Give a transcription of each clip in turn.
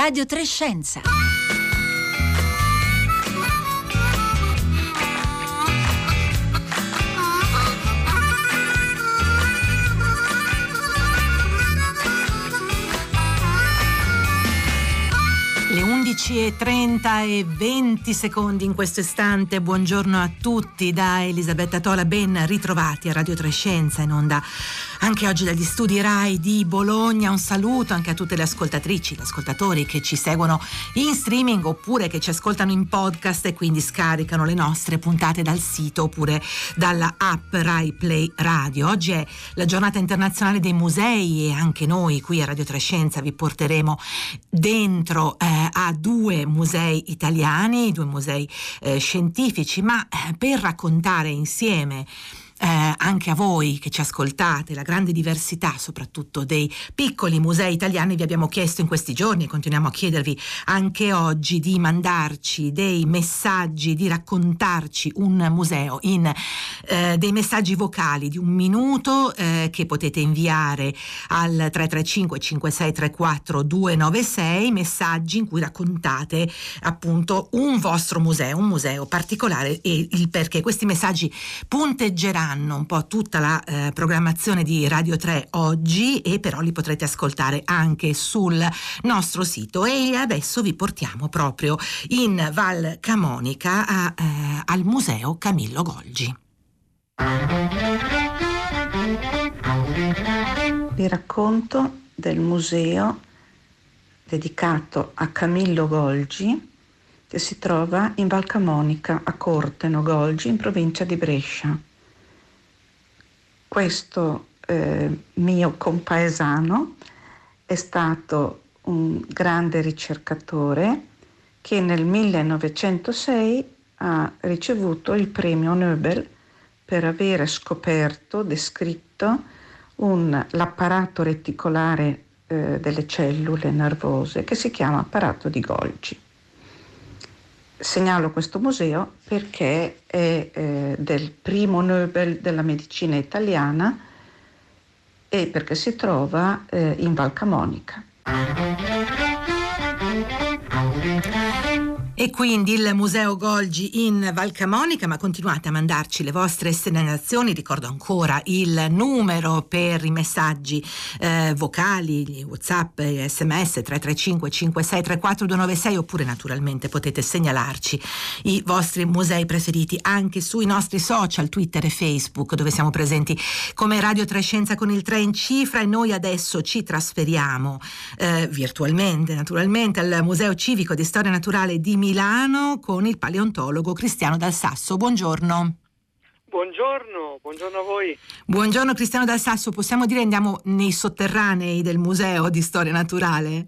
Radio Trescenza. Le 11.30 e 20 secondi in questo istante. Buongiorno a tutti da Elisabetta Tola, ben ritrovati a Radio Trescenza in onda anche oggi dagli studi RAI di Bologna. Un saluto anche a tutte le ascoltatrici, gli ascoltatori che ci seguono in streaming oppure che ci ascoltano in podcast e quindi scaricano le nostre puntate dal sito oppure dalla app RAI Play Radio. Oggi è la giornata internazionale dei musei e anche noi qui a Radio Trescenza vi porteremo dentro eh, a due musei italiani, due musei eh, scientifici, ma eh, per raccontare insieme eh, anche a voi che ci ascoltate, la grande diversità soprattutto dei piccoli musei italiani, vi abbiamo chiesto in questi giorni e continuiamo a chiedervi anche oggi di mandarci dei messaggi, di raccontarci un museo in eh, dei messaggi vocali di un minuto eh, che potete inviare al 335 5634 296, messaggi in cui raccontate appunto un vostro museo, un museo particolare e il perché. Questi messaggi punteggeranno seguiranno un po' tutta la eh, programmazione di Radio 3 oggi e però li potrete ascoltare anche sul nostro sito e adesso vi portiamo proprio in Val Camonica a, eh, al Museo Camillo Golgi. Vi racconto del museo dedicato a Camillo Golgi che si trova in Val Camonica a Corteno Golgi in provincia di Brescia questo eh, mio compaesano è stato un grande ricercatore che nel 1906 ha ricevuto il premio Nobel per avere scoperto, descritto un, l'apparato reticolare eh, delle cellule nervose che si chiama apparato di Golgi segnalo questo museo perché è eh, del primo Nobel della medicina italiana e perché si trova eh, in Val Camonica. E quindi il Museo Golgi in Valcamonica, ma continuate a mandarci le vostre segnalazioni, ricordo ancora il numero per i messaggi eh, vocali, Whatsapp, sms 335 5634 296 oppure naturalmente potete segnalarci i vostri musei preferiti anche sui nostri social, Twitter e Facebook dove siamo presenti come Radio Trescenza con il 3 in cifra. E noi adesso ci trasferiamo eh, virtualmente naturalmente al Museo Civico di Storia Naturale di Milano Milano con il paleontologo Cristiano Dal Sasso. Buongiorno. Buongiorno, buongiorno a voi. Buongiorno Cristiano Dal Sasso, possiamo dire andiamo nei sotterranei del Museo di Storia Naturale?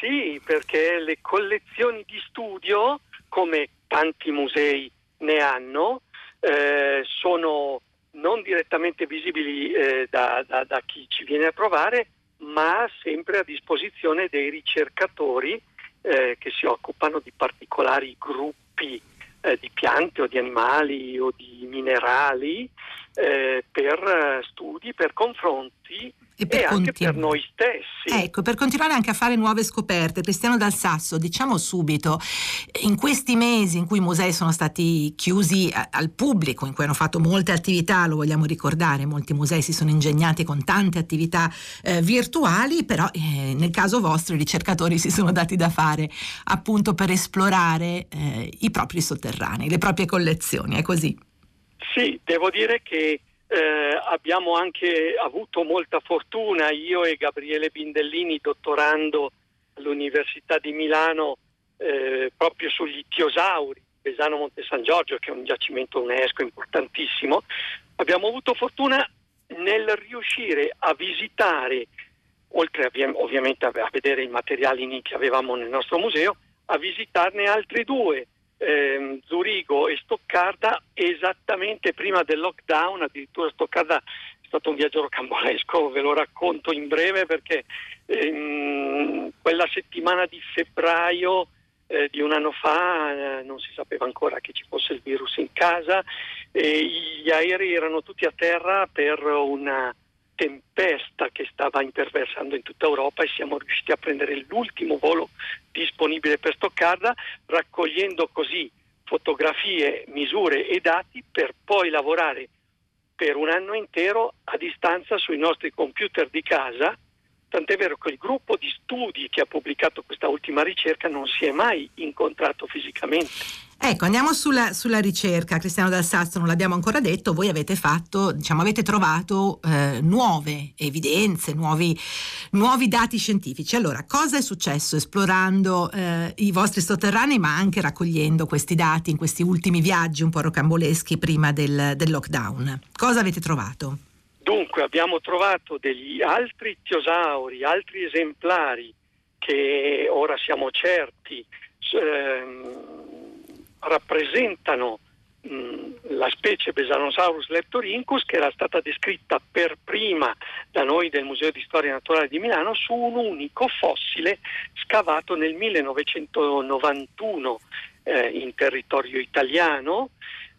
Sì, perché le collezioni di studio, come tanti musei ne hanno, eh, sono non direttamente visibili eh, da, da, da chi ci viene a trovare, ma sempre a disposizione dei ricercatori eh, che si occupano di particolari gruppi eh, di piante o di animali o di minerali eh, per studi, per confronti e, per e anche per noi stessi. Ecco, per continuare anche a fare nuove scoperte, Cristiano Dal Sasso, diciamo subito, in questi mesi in cui i musei sono stati chiusi a, al pubblico, in cui hanno fatto molte attività, lo vogliamo ricordare, molti musei si sono ingegnati con tante attività eh, virtuali, però eh, nel caso vostro i ricercatori si sono dati da fare appunto per esplorare eh, i propri sotterranei, le proprie collezioni, è così? Sì, devo dire che eh, abbiamo anche avuto molta fortuna, io e Gabriele Bindellini, dottorando all'Università di Milano eh, proprio sugli ittiosauri, Besano Monte San Giorgio, che è un giacimento UNESCO importantissimo, abbiamo avuto fortuna nel riuscire a visitare, oltre ovviamente a vedere i materiali che avevamo nel nostro museo, a visitarne altri due ehm, Zurigo e Stoccarda esattamente prima del lockdown, addirittura Stoccarda è stato un viaggio rocambolesco, ve lo racconto in breve perché ehm, quella settimana di febbraio eh, di un anno fa eh, non si sapeva ancora che ci fosse il virus in casa e gli aerei erano tutti a terra per una tempesta che stava imperversando in tutta Europa e siamo riusciti a prendere l'ultimo volo disponibile per Stoccarda, raccogliendo così fotografie, misure e dati per poi lavorare per un anno intero a distanza sui nostri computer di casa, tant'è vero che il gruppo di studi che ha pubblicato questa ultima ricerca non si è mai incontrato fisicamente. Ecco, andiamo sulla, sulla, ricerca. Cristiano Dal Sasso non l'abbiamo ancora detto, voi avete fatto, diciamo, avete trovato eh, nuove evidenze, nuovi, nuovi, dati scientifici. Allora, cosa è successo esplorando eh, i vostri sotterranei, ma anche raccogliendo questi dati in questi ultimi viaggi un po' rocamboleschi prima del, del lockdown? Cosa avete trovato? Dunque, abbiamo trovato degli altri tiosauri, altri esemplari che ora siamo certi. Ehm, rappresentano la specie Besanosaurus leptorincus che era stata descritta per prima da noi del Museo di Storia Naturale di Milano su un unico fossile scavato nel 1991 eh, in territorio italiano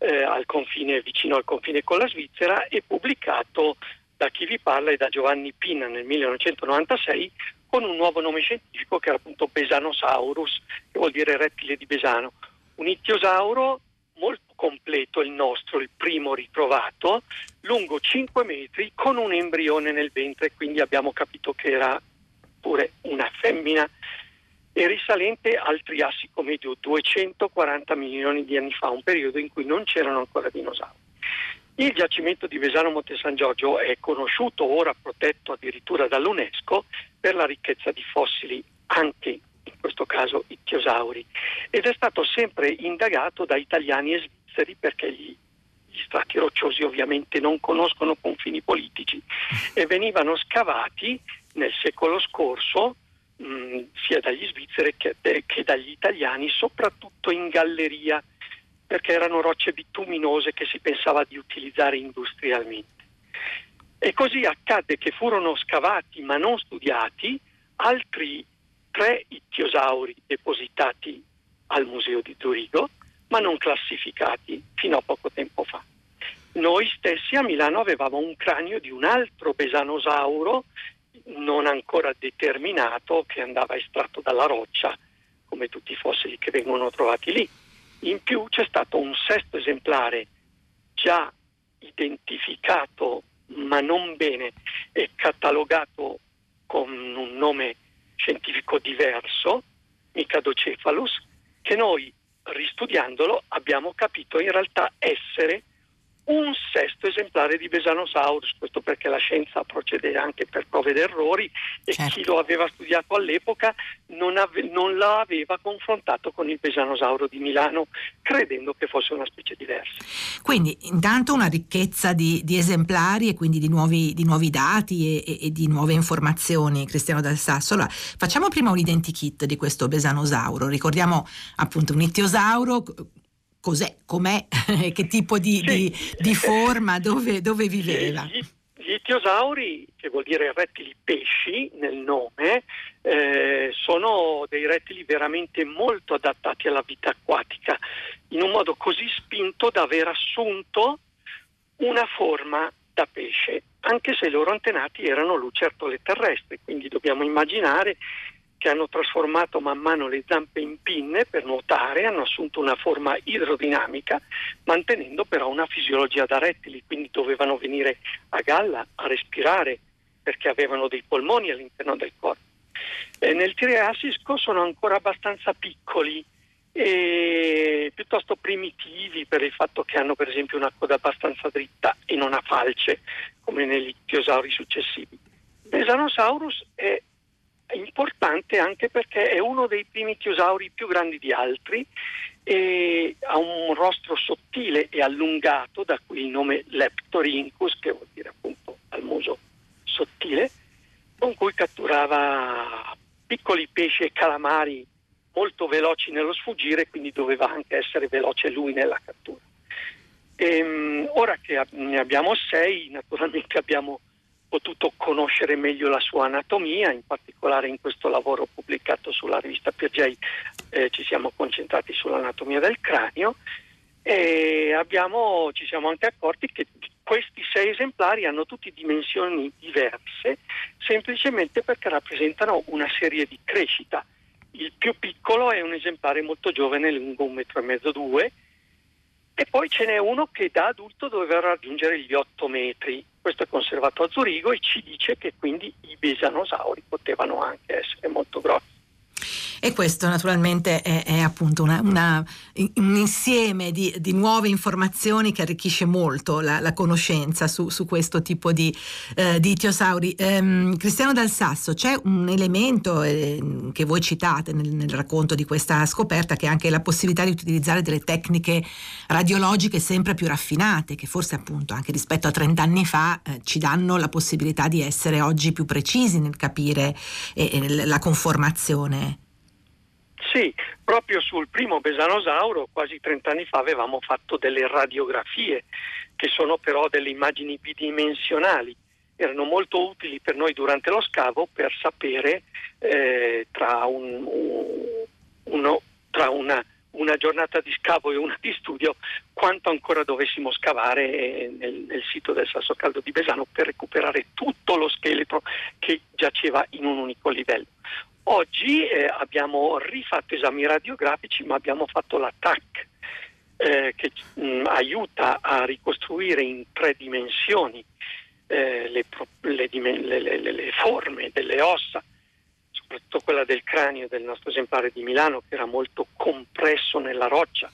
eh, al confine, vicino al confine con la Svizzera e pubblicato da chi vi parla e da Giovanni Pinna nel 1996 con un nuovo nome scientifico che era appunto Besanosaurus, che vuol dire rettile di Besano. Un ittiosauro molto completo, il nostro, il primo ritrovato, lungo 5 metri con un embrione nel ventre, quindi abbiamo capito che era pure una femmina e risalente al Triassico medio 240 milioni di anni fa, un periodo in cui non c'erano ancora dinosauri. Il giacimento di Vesano Monte San Giorgio è conosciuto, ora protetto addirittura dall'UNESCO, per la ricchezza di fossili anche in questo caso ittiosauri, ed è stato sempre indagato da italiani e svizzeri perché gli, gli strati rocciosi ovviamente non conoscono confini politici e venivano scavati nel secolo scorso mh, sia dagli svizzeri che, eh, che dagli italiani, soprattutto in galleria, perché erano rocce bituminose che si pensava di utilizzare industrialmente. E così accadde che furono scavati ma non studiati altri tre ittiosauri depositati al Museo di Zurigo, ma non classificati fino a poco tempo fa. Noi stessi a Milano avevamo un cranio di un altro besanosauro non ancora determinato che andava estratto dalla roccia, come tutti i fossili che vengono trovati lì. In più c'è stato un sesto esemplare già identificato ma non bene e catalogato con un nome scientifico diverso, Micadocephalus, che noi ristudiandolo abbiamo capito in realtà essere un sesto esemplare di Besanosaurus, questo perché la scienza procede anche per prove ed errori e certo. chi lo aveva studiato all'epoca non, ave- non l'aveva confrontato con il Besanosauro di Milano, credendo che fosse una specie diversa. Quindi intanto una ricchezza di, di esemplari e quindi di nuovi, di nuovi dati e, e, e, di nuove informazioni, Cristiano Dal Sasso. Allora, facciamo prima un identikit di questo Besanosauro, ricordiamo appunto un ittiosauro cos'è, com'è, che tipo di, sì. di, di forma, dove, dove viveva. Gli, gli ittiosauri, che vuol dire rettili pesci nel nome, eh, sono dei rettili veramente molto adattati alla vita acquatica, in un modo così spinto da aver assunto una forma da pesce, anche se i loro antenati erano lucertole terrestri, quindi dobbiamo immaginare che hanno trasformato man mano le zampe in pinne per nuotare, hanno assunto una forma idrodinamica, mantenendo però una fisiologia da rettili, quindi dovevano venire a galla a respirare perché avevano dei polmoni all'interno del corpo. E nel Triassico sono ancora abbastanza piccoli e piuttosto primitivi per il fatto che hanno per esempio una coda abbastanza dritta e non a falce come negli ittiosauri successivi. Besanosaurus è importante anche perché è uno dei primi tiosauri più grandi di altri e ha un rostro sottile e allungato, da cui il nome Leptorincus, che vuol dire appunto al muso sottile, con cui catturava piccoli pesci e calamari molto veloci nello sfuggire, quindi doveva anche essere veloce lui nella cattura. E, um, ora che ne abbiamo sei, naturalmente abbiamo potuto conoscere meglio la sua anatomia, in particolare in questo lavoro pubblicato sulla rivista Piaget eh, ci siamo concentrati sull'anatomia del cranio e abbiamo, ci siamo anche accorti che questi sei esemplari hanno tutti dimensioni diverse, semplicemente perché rappresentano una serie di crescita. Il più piccolo è un esemplare molto giovane, lungo un metro e mezzo, due, e poi ce n'è uno che da adulto doveva raggiungere gli 8 metri. Questo è conservato a Zurigo e ci dice che quindi i besanosauri potevano anche essere molto grossi. E questo naturalmente è, è appunto una, una, un insieme di, di, nuove informazioni che arricchisce molto la, la conoscenza su, su, questo tipo di, eh, di itiosauri. Ehm, Cristiano Dal Sasso, c'è un elemento eh, che voi citate nel, nel, racconto di questa scoperta che è anche la possibilità di utilizzare delle tecniche radiologiche sempre più raffinate, che forse appunto anche rispetto a 30 anni fa eh, ci danno la possibilità di essere oggi più precisi nel capire eh, la conformazione. Sì, proprio sul primo besanosauro quasi 30 anni fa avevamo fatto delle radiografie che sono però delle immagini bidimensionali. Erano molto utili per noi durante lo scavo per sapere eh, tra, un, uno, tra una, una, giornata di scavo e una di studio quanto ancora dovessimo scavare eh, nel, nel sito del Sasso Caldo di Besano per recuperare tutto lo scheletro che giaceva in un unico livello. Oggi eh, abbiamo rifatto esami radiografici, ma abbiamo fatto la TAC eh, che mh, mm, aiuta a ricostruire in tre dimensioni eh, le, le, le, le, forme delle ossa, soprattutto quella del cranio del nostro esemplare di Milano che era molto compresso nella roccia a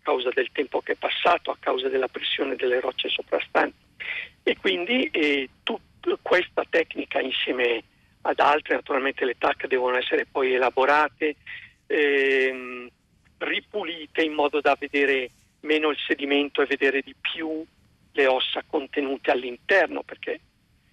causa del tempo che è passato, a causa della pressione delle rocce soprastanti. E quindi eh, tutta questa tecnica insieme a ad altre, naturalmente le TAC devono essere poi elaborate, ehm, ripulite in modo da vedere meno il sedimento e vedere di più le ossa contenute all'interno, perché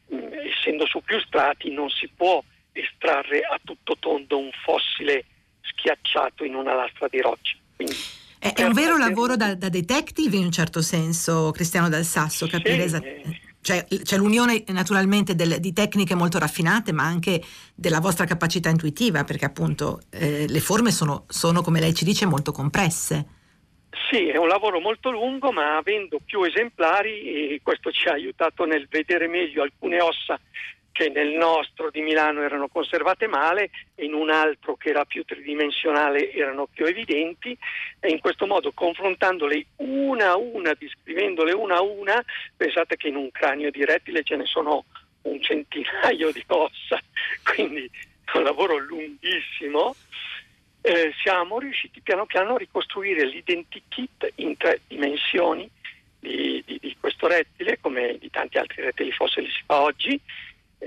mh, mm, essendo su più strati non si può estrarre a tutto tondo un fossile schiacciato in una lastra di roccia. Quindi, è, è un vero lavoro da, da, detective in un certo senso, Cristiano Dal Sasso, capire sì, esattamente cioè, c'è l'unione naturalmente del, di tecniche molto raffinate, ma anche della vostra capacità intuitiva, perché appunto eh, le forme sono, sono, come lei ci dice, molto compresse. Sì, è un lavoro molto lungo, ma avendo più esemplari, questo ci ha aiutato nel vedere meglio alcune ossa che nel nostro di Milano erano conservate male in un altro che era più tridimensionale erano più evidenti e in questo modo confrontandole una a una, descrivendole una a una, pensate che in un cranio di rettile ce ne sono un centinaio di ossa, quindi un lavoro lunghissimo. Eh, siamo riusciti piano piano a ricostruire l'identikit in tre dimensioni di, di, di questo rettile, come di tanti altri rettili fossili si fa oggi,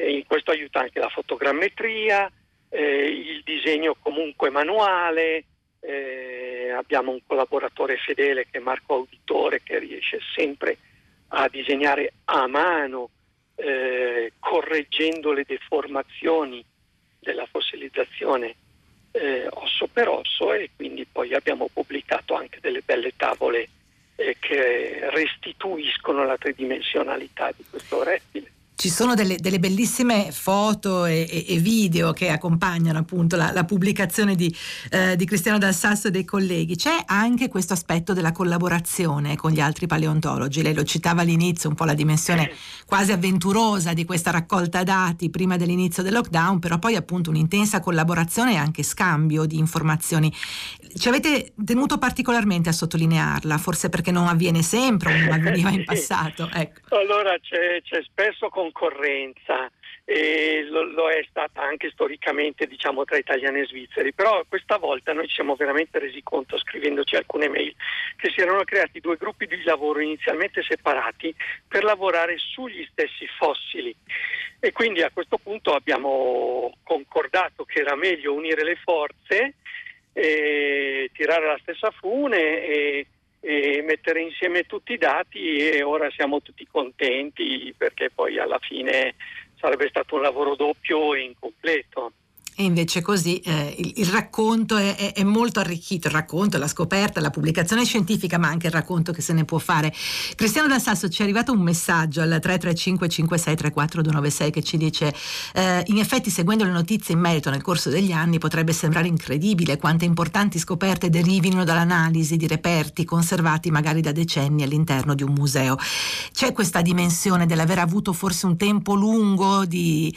in questo aiuta anche la fotogrammetria, eh, il disegno comunque manuale, eh, abbiamo un collaboratore fedele che è Marco Auditore che riesce sempre a disegnare a mano eh, correggendo le deformazioni della fossilizzazione osso per osso e quindi poi abbiamo pubblicato anche delle belle tavole che restituiscono la tridimensionalità di questo rettile. Ci sono delle, delle bellissime foto e, e, e, video che accompagnano appunto la, la pubblicazione di, eh, di, Cristiano Dal Sasso e dei colleghi. C'è anche questo aspetto della collaborazione con gli altri paleontologi. Lei lo citava all'inizio, un po' la dimensione quasi avventurosa di questa raccolta dati prima dell'inizio del lockdown, però poi appunto un'intensa collaborazione e anche scambio di informazioni. Ci avete tenuto particolarmente a sottolinearla, forse perché non avviene sempre o non avveniva in passato. Ecco. Allora c'è, c'è spesso con concorrenza lo, lo, è stata anche storicamente diciamo tra italiani e svizzeri, però questa volta noi ci siamo veramente resi conto scrivendoci alcune mail che si erano creati due gruppi di lavoro inizialmente separati per lavorare sugli stessi fossili. E quindi a questo punto abbiamo concordato che era meglio unire le forze tirare la stessa fune e mettere insieme tutti i dati e ora siamo tutti contenti perché poi alla fine sarebbe stato un lavoro doppio e incompleto. E invece così eh, il, il, racconto è, è, è, molto arricchito, il racconto, la scoperta, la pubblicazione scientifica, ma anche il racconto che se ne può fare. Cristiano Dal Sasso ci è arrivato un messaggio al 335 5634 296 che ci dice eh, in effetti seguendo le notizie in merito nel corso degli anni potrebbe sembrare incredibile quante importanti scoperte derivino dall'analisi di reperti conservati magari da decenni all'interno di un museo. C'è questa dimensione dell'aver avuto forse un tempo lungo di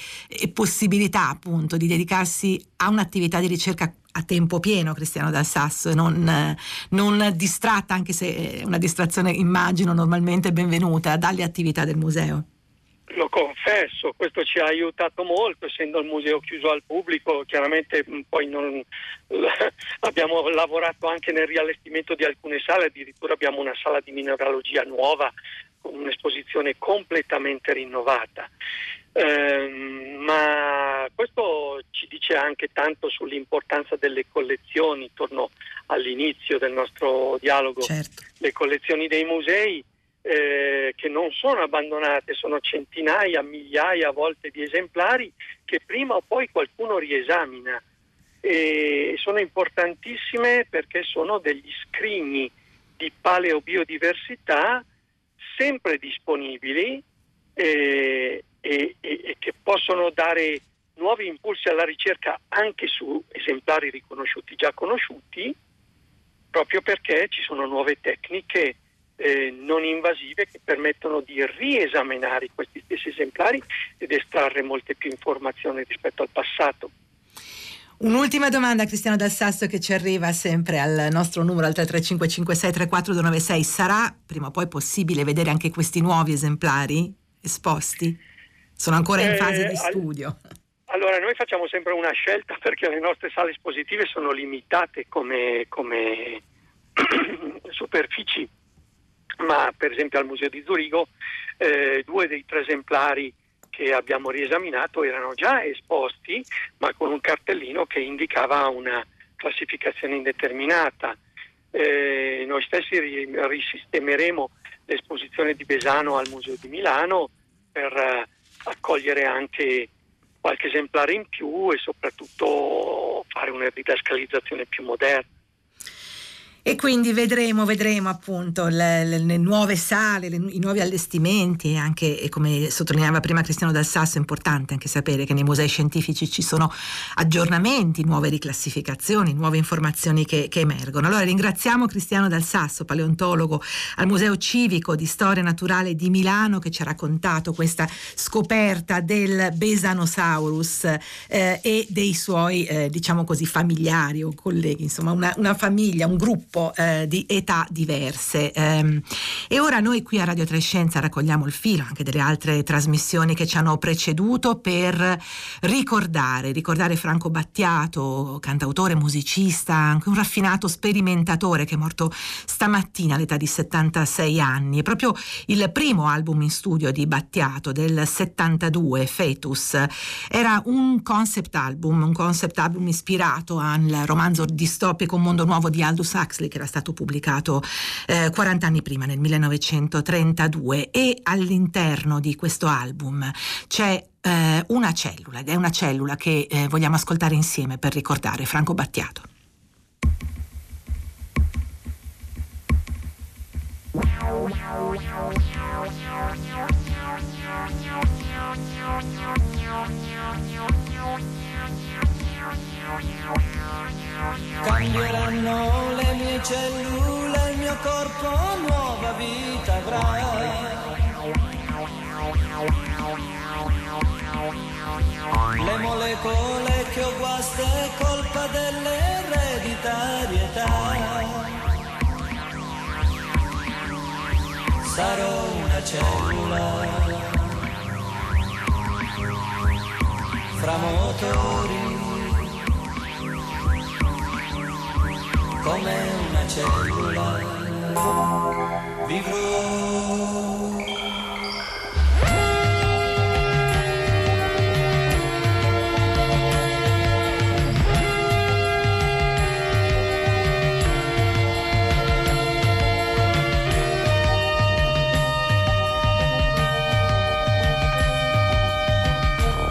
possibilità appunto di dedicarsi dedicarsi a un'attività di ricerca a tempo pieno Cristiano Dal Sasso, non, non distratta, anche se una distrazione immagino normalmente benvenuta dalle attività del museo. Lo confesso, questo ci ha aiutato molto, essendo il museo chiuso al pubblico, chiaramente poi non, abbiamo lavorato anche nel riallestimento di alcune sale, addirittura abbiamo una sala di mineralogia nuova con un'esposizione completamente rinnovata. Eh, ma questo ci dice anche tanto sull'importanza delle collezioni, torno all'inizio del nostro dialogo, certo. le collezioni dei musei eh, che non sono abbandonate, sono centinaia, migliaia a volte di esemplari che prima o poi qualcuno riesamina e sono importantissime perché sono degli scrigni di paleobiodiversità sempre disponibili eh, e, e, e che possono dare nuovi impulsi alla ricerca anche su esemplari riconosciuti già conosciuti, proprio perché ci sono nuove tecniche eh, non invasive che permettono di riesaminare questi stessi esemplari ed estrarre molte più informazioni rispetto al passato. Un'ultima domanda Cristiano Dal Sasso che ci arriva sempre al nostro numero al 335563426. Sarà prima o poi possibile vedere anche questi nuovi esemplari esposti? Sono ancora in fase eh, di studio. Allora, noi facciamo sempre una scelta perché le nostre sale espositive sono limitate come, come superfici, ma per esempio al Museo di Zurigo eh, due dei tre esemplari che abbiamo riesaminato erano già esposti, ma con un cartellino che indicava una classificazione indeterminata. Eh, noi stessi risistemeremo l'esposizione di Besano al Museo di Milano per accogliere anche qualche esemplare in più e soprattutto fare una didascalizzazione più moderna. E quindi vedremo, vedremo appunto le, le, le nuove sale, le, i nuovi allestimenti e anche, e come sottolineava prima Cristiano Dal Sasso, è importante anche sapere che nei musei scientifici ci sono aggiornamenti, nuove riclassificazioni, nuove informazioni che, che emergono. Allora ringraziamo Cristiano Dal Sasso, paleontologo al Museo Civico di Storia Naturale di Milano, che ci ha raccontato questa scoperta del Besanosaurus eh, e dei suoi, eh, diciamo così, familiari o colleghi, insomma una, una famiglia, un gruppo gruppo eh, di età diverse. Um, e ora noi qui a Radio Trescenza raccogliamo il filo anche delle altre trasmissioni che ci hanno preceduto per ricordare, ricordare Franco Battiato, cantautore, musicista, anche un raffinato sperimentatore che è morto stamattina all'età di 76 anni. È proprio il primo album in studio di Battiato del 72, Fetus, era un concept album, un concept album ispirato al romanzo distopico Un mondo nuovo di Aldous Huxley Huxley che era stato pubblicato eh, 40 anni prima, nel 1932 e all'interno di questo album c'è eh, una cellula ed è una cellula che eh, vogliamo ascoltare insieme per ricordare Franco Battiato. Cambieranno le mie cellule, il mio corpo nuova vita avrà. Le molecole che ho guaste è colpa dell'ereditarietà. Sarò una cellula fra motori come una cellula vivrò.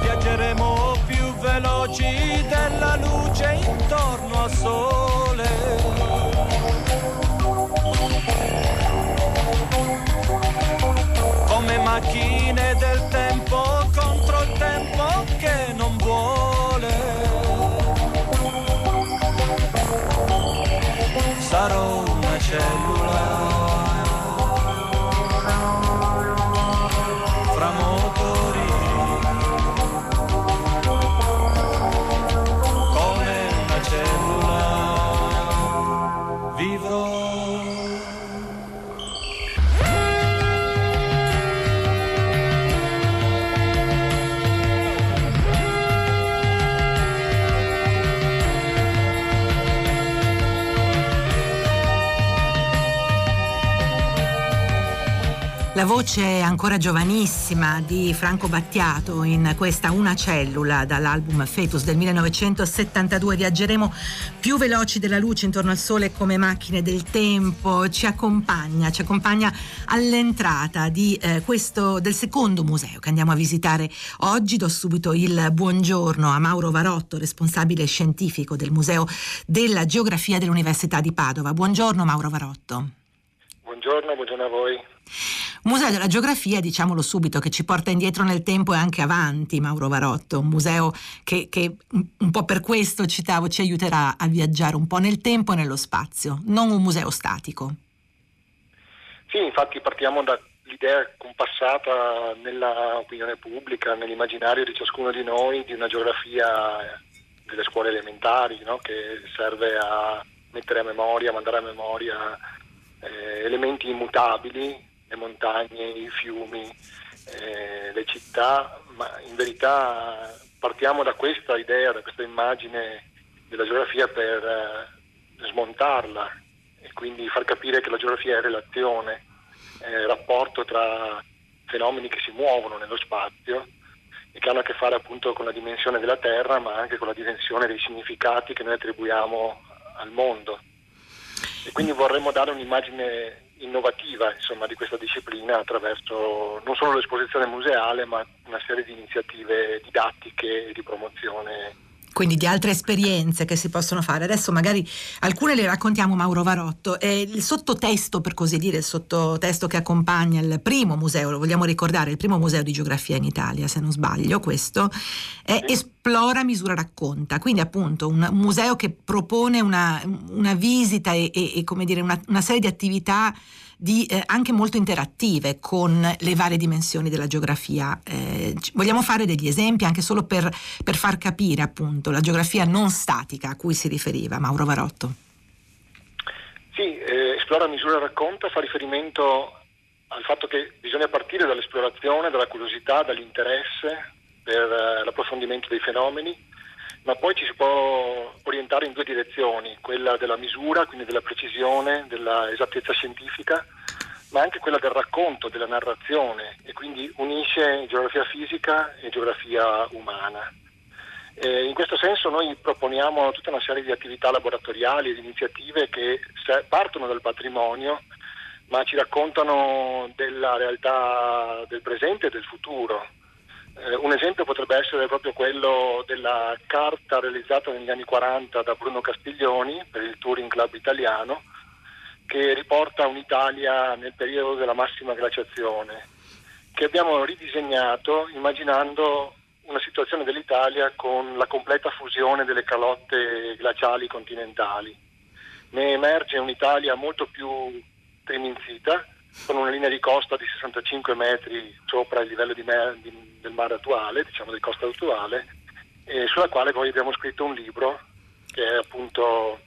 Viaggeremo più veloci del luce intorno al sole. Macchine del tempo contro il tempo che non vuole. Sarò una cellula. La voce ancora giovanissima di Franco Battiato in questa Una cellula dall'album Fetus del 1972. Viaggeremo più veloci della luce intorno al sole come macchine del tempo. Ci accompagna, ci accompagna all'entrata di eh, questo del secondo museo che andiamo a visitare oggi. Do subito il buongiorno a Mauro Varotto, responsabile scientifico del Museo della Geografia dell'Università di Padova. Buongiorno Mauro Varotto. Buongiorno, buongiorno a voi. Museo della Geografia, diciamolo subito, che ci porta indietro nel tempo e anche avanti, Mauro Varotto, un museo che, che, un po' per questo citavo ci aiuterà a viaggiare un po' nel tempo e nello spazio, non un museo statico. Sì, infatti partiamo dall'idea compassata nella opinione pubblica, nell'immaginario di ciascuno di noi, di una geografia delle scuole elementari, no? che serve a mettere a memoria, mandare a memoria eh, elementi immutabili le montagne, i fiumi, eh, le città, ma in verità partiamo da questa idea, da questa immagine della geografia per eh, smontarla e quindi far capire che la geografia è relazione, è rapporto tra fenomeni che si muovono nello spazio e che hanno a che fare appunto con la dimensione della Terra, ma anche con la dimensione dei significati che noi attribuiamo al mondo. E quindi vorremmo dare un'immagine innovativa insomma, di questa disciplina attraverso non solo l'esposizione museale ma una serie di iniziative didattiche e di promozione quindi di altre esperienze che si possono fare. Adesso magari alcune le raccontiamo Mauro Varotto. E il sottotesto, per così dire, il sottotesto che accompagna il primo museo, lo vogliamo ricordare, il primo museo di geografia in Italia, se non sbaglio, questo, è Esplora, misura, racconta. Quindi appunto un museo che propone una, una visita e, e, e, come dire, una, una serie di attività di, eh, anche molto interattive con le varie dimensioni della geografia. Eh, vogliamo fare degli esempi anche solo per, per, far capire appunto la geografia non statica a cui si riferiva Mauro Varotto. Sì, eh, Esplora, misura, racconta fa riferimento al fatto che bisogna partire dall'esplorazione, dalla curiosità, dall'interesse per eh, l'approfondimento dei fenomeni ma poi ci si può orientare in due direzioni, quella della misura, quindi della precisione, della esattezza scientifica, ma anche quella del racconto, della narrazione e quindi unisce geografia fisica e geografia umana. Eh, in questo senso noi proponiamo tutta una serie di attività laboratoriali ed iniziative che partono dal patrimonio, ma ci raccontano della realtà del presente e del futuro, eh, un esempio potrebbe essere proprio quello della carta realizzata negli anni 40 da Bruno Castiglioni per il Touring Club italiano, che riporta un'Italia nel periodo della massima glaciazione, che abbiamo ridisegnato immaginando una situazione dell'Italia con la completa fusione delle calotte glaciali continentali. Ne emerge un'Italia molto più treminzita, con una linea di costa di 65 metri sopra il livello di mer- di, del mare attuale, diciamo di costa attuale, sulla quale poi abbiamo scritto un libro che è appunto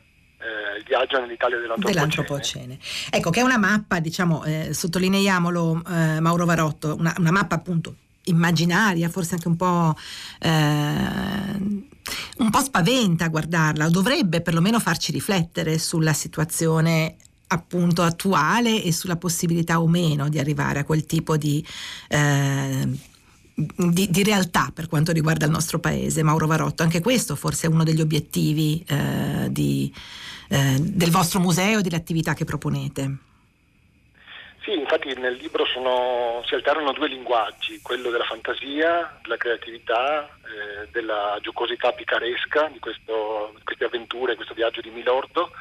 eh, il viaggio nell'Italia dell'antropocene. dell'antropocene. Ecco, che è una mappa, diciamo, eh, sottolineiamolo eh, Mauro Varotto, una, una, mappa appunto immaginaria, forse anche un po'... Eh, un po' spaventa a guardarla, o dovrebbe perlomeno farci riflettere sulla situazione appunto attuale e sulla possibilità o meno di arrivare a quel tipo di, eh, di, di, realtà per quanto riguarda il nostro paese. Mauro Varotto, anche questo forse è uno degli obiettivi eh, di, eh, del vostro museo e delle attività che proponete. Sì, infatti nel libro sono, si alternano due linguaggi, quello della fantasia, della creatività, eh, della giocosità picaresca di, questo, di, queste avventure, questo viaggio di Milordo.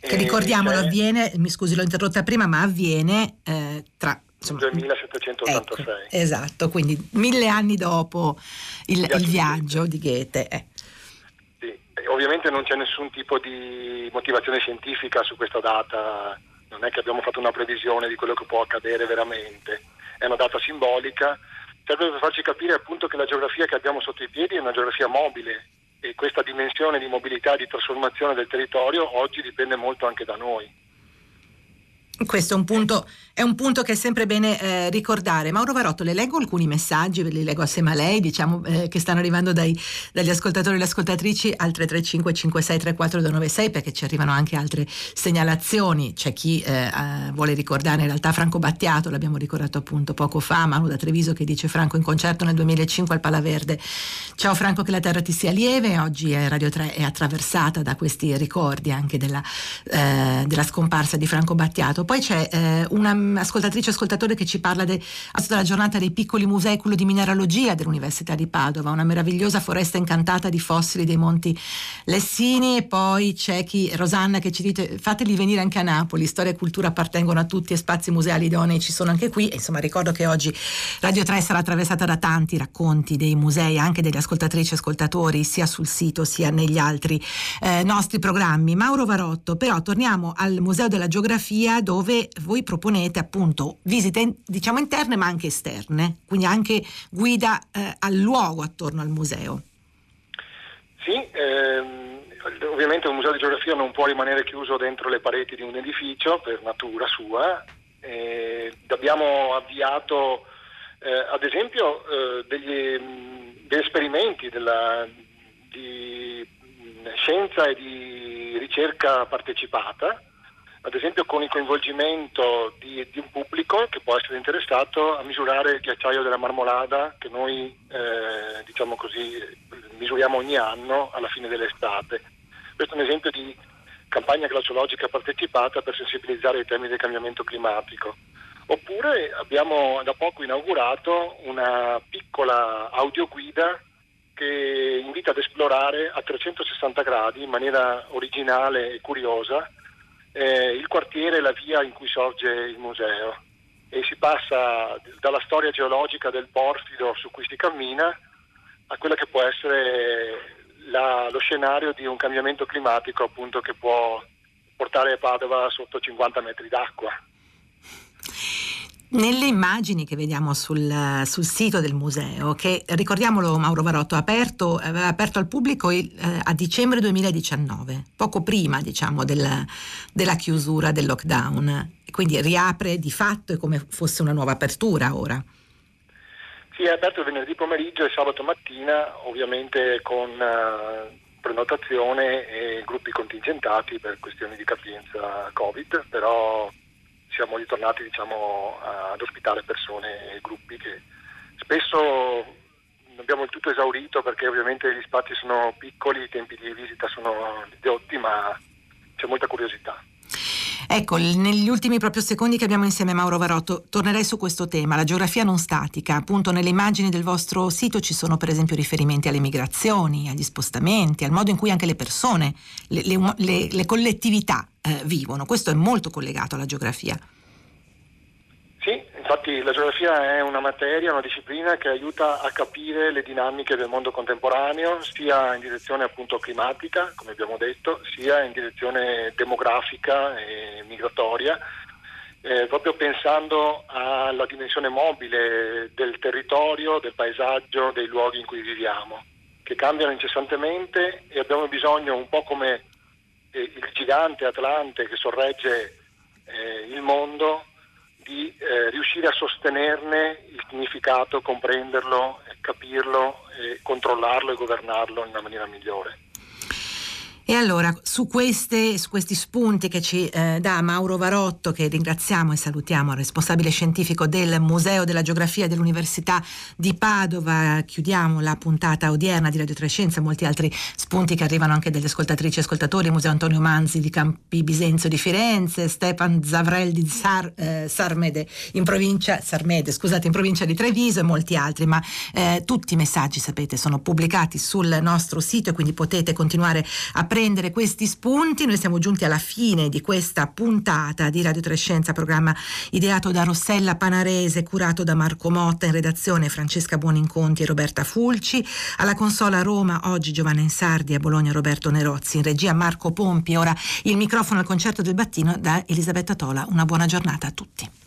Che ricordiamolo, avviene, mi scusi l'ho interrotta prima, ma avviene eh, tra Insomma, 2786. Ecco, esatto, quindi mille anni dopo il, il viaggio di Goethe. Eh. Sì, ovviamente non c'è nessun tipo di motivazione scientifica su questa data non è che abbiamo fatto una previsione di quello che può accadere veramente, è una data simbolica, serve per farci capire appunto che la geografia che abbiamo sotto i piedi è una geografia mobile e questa dimensione di mobilità e di trasformazione del territorio oggi dipende molto anche da noi. Questo è un punto, è un punto che è sempre bene eh, ricordare. Mauro Varotto, le leggo alcuni messaggi, li leggo assieme a lei, diciamo, eh, che stanno arrivando dai, dagli ascoltatori e le ascoltatrici al 335 5634 296 perché ci arrivano anche altre segnalazioni. C'è chi eh, eh, vuole ricordare in realtà Franco Battiato, l'abbiamo ricordato appunto poco fa, Manu da Treviso che dice Franco in concerto nel 2005 al Palaverde. Ciao Franco, che la terra ti sia lieve. Oggi Radio 3 è attraversata da questi ricordi anche della, eh, della scomparsa di Franco Battiato poi c'è eh, un'ascoltatrice ascoltatore che ci parla de, della giornata dei piccoli musei, quello di mineralogia dell'Università di Padova, una meravigliosa foresta incantata di fossili dei monti Lessini e poi c'è chi, Rosanna che ci dice fateli venire anche a Napoli, storia e cultura appartengono a tutti e spazi museali idonei ci sono anche qui e insomma ricordo che oggi Radio 3 sarà attraversata da tanti racconti dei musei, anche degli ascoltatrici e ascoltatori sia sul sito sia negli altri eh, nostri programmi. Mauro Varotto, però torniamo al Museo della Geografia dove dove voi proponete appunto visite diciamo interne ma anche esterne, quindi anche guida eh, al luogo attorno al museo. Sì, ehm, ovviamente un museo di geografia non può rimanere chiuso dentro le pareti di un edificio per natura sua. Eh, abbiamo avviato eh, ad esempio eh, degli, degli, esperimenti della, di scienza e di ricerca partecipata ad esempio con il coinvolgimento di, di, un pubblico che può essere interessato a misurare il ghiacciaio della marmolada che noi eh, diciamo così, misuriamo ogni anno alla fine dell'estate. Questo è un esempio di campagna glaciologica partecipata per sensibilizzare i temi del cambiamento climatico. Oppure abbiamo da poco inaugurato una piccola audioguida che invita ad esplorare a 360 gradi in maniera originale e curiosa eh, il quartiere e la via in cui sorge il museo e si passa dalla storia geologica del porfido su cui si cammina a quella che può essere la, lo scenario di un cambiamento climatico appunto che può portare Padova sotto 50 metri d'acqua. Nelle immagini che vediamo sul, sul, sito del museo, che ricordiamolo Mauro Varotto, aperto, aveva aperto al pubblico il, eh, a dicembre 2019, poco prima diciamo, del, della chiusura del lockdown, quindi riapre di fatto come fosse una nuova apertura ora. Sì, è aperto venerdì pomeriggio e sabato mattina, ovviamente con uh, prenotazione e gruppi contingentati per questioni di capienza Covid, però siamo ritornati diciamo, ad ospitare persone e gruppi che spesso abbiamo il tutto esaurito perché ovviamente gli spazi sono piccoli, i tempi di visita sono ridotti, ma c'è molta curiosità. Ecco, negli ultimi proprio secondi che abbiamo insieme Mauro Varotto, tornerei su questo tema, la geografia non statica. Appunto nelle immagini del vostro sito ci sono per esempio riferimenti alle migrazioni, agli spostamenti, al modo in cui anche le persone, le, le, le collettività eh, vivono. Questo è molto collegato alla geografia. Infatti la geografia è una materia, una disciplina che aiuta a capire le dinamiche del mondo contemporaneo, sia in direzione appunto climatica, come abbiamo detto, sia in direzione demografica e migratoria, eh, proprio pensando alla dimensione mobile del territorio, del paesaggio, dei luoghi in cui viviamo, che cambiano incessantemente e abbiamo bisogno un po' come eh, il gigante Atlante che sorregge eh, il mondo, di eh, riuscire a sostenerne il significato, comprenderlo, capirlo, controllarlo e governarlo in una maniera migliore. E allora su, queste, su questi spunti che ci eh, dà Mauro Varotto, che ringraziamo e salutiamo, responsabile scientifico del Museo della Geografia dell'Università di Padova, chiudiamo la puntata odierna di Radio Trescenza, molti altri spunti che arrivano anche dagli ascoltatrici e ascoltatori, Museo Antonio Manzi di Campi Bisenzio di Firenze, Stepan Zavrel di Sar, eh, Sarmede, in provincia, Sarmede, scusate, in provincia di Treviso e molti altri, ma eh, tutti i messaggi sapete sono pubblicati sul nostro sito e quindi potete continuare a prendere questi spunti. Noi siamo giunti alla fine di questa puntata di Radio Trescenza, programma ideato da Rossella Panarese, curato da Marco Motta, in redazione Francesca Buoninconti e Roberta Fulci, alla consola Roma oggi Giovanna Insardi, a Bologna Roberto Nerozzi, in regia Marco Pompi. Ora il microfono al concerto del Battino da Elisabetta Tola. Una buona giornata a tutti.